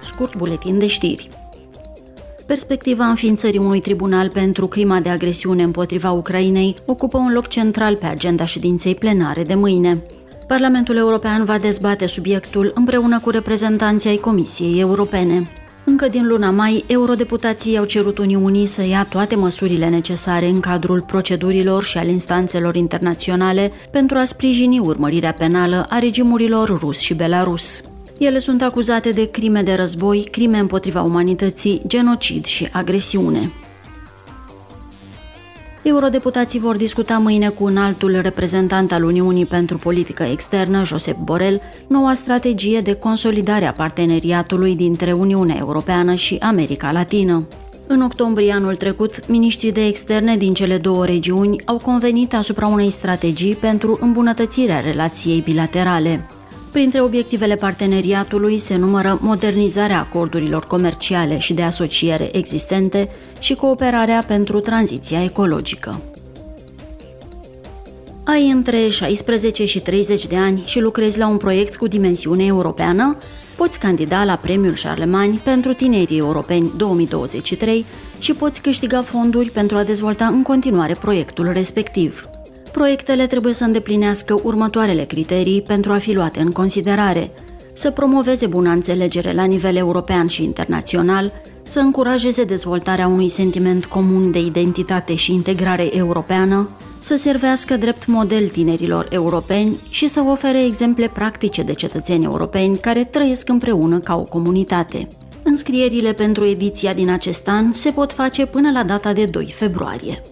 Scurt buletin de știri. Perspectiva înființării unui tribunal pentru crima de agresiune împotriva Ucrainei ocupă un loc central pe agenda ședinței plenare de mâine. Parlamentul European va dezbate subiectul împreună cu reprezentanții ai Comisiei Europene. Încă din luna mai, eurodeputații au cerut Uniunii să ia toate măsurile necesare în cadrul procedurilor și al instanțelor internaționale pentru a sprijini urmărirea penală a regimurilor rus și belarus. Ele sunt acuzate de crime de război, crime împotriva umanității, genocid și agresiune. Eurodeputații vor discuta mâine cu un altul reprezentant al Uniunii pentru politică externă, Josep Borel, noua strategie de consolidare a parteneriatului dintre Uniunea Europeană și America Latină. În octombrie anul trecut, miniștrii de externe din cele două regiuni au convenit asupra unei strategii pentru îmbunătățirea relației bilaterale. Printre obiectivele parteneriatului se numără modernizarea acordurilor comerciale și de asociere existente și cooperarea pentru tranziția ecologică. Ai între 16 și 30 de ani și lucrezi la un proiect cu dimensiune europeană? Poți candida la Premiul Charlemagne pentru tinerii europeni 2023 și poți câștiga fonduri pentru a dezvolta în continuare proiectul respectiv. Proiectele trebuie să îndeplinească următoarele criterii pentru a fi luate în considerare. Să promoveze bună înțelegere la nivel european și internațional, să încurajeze dezvoltarea unui sentiment comun de identitate și integrare europeană, să servească drept model tinerilor europeni și să ofere exemple practice de cetățeni europeni care trăiesc împreună ca o comunitate. Înscrierile pentru ediția din acest an se pot face până la data de 2 februarie.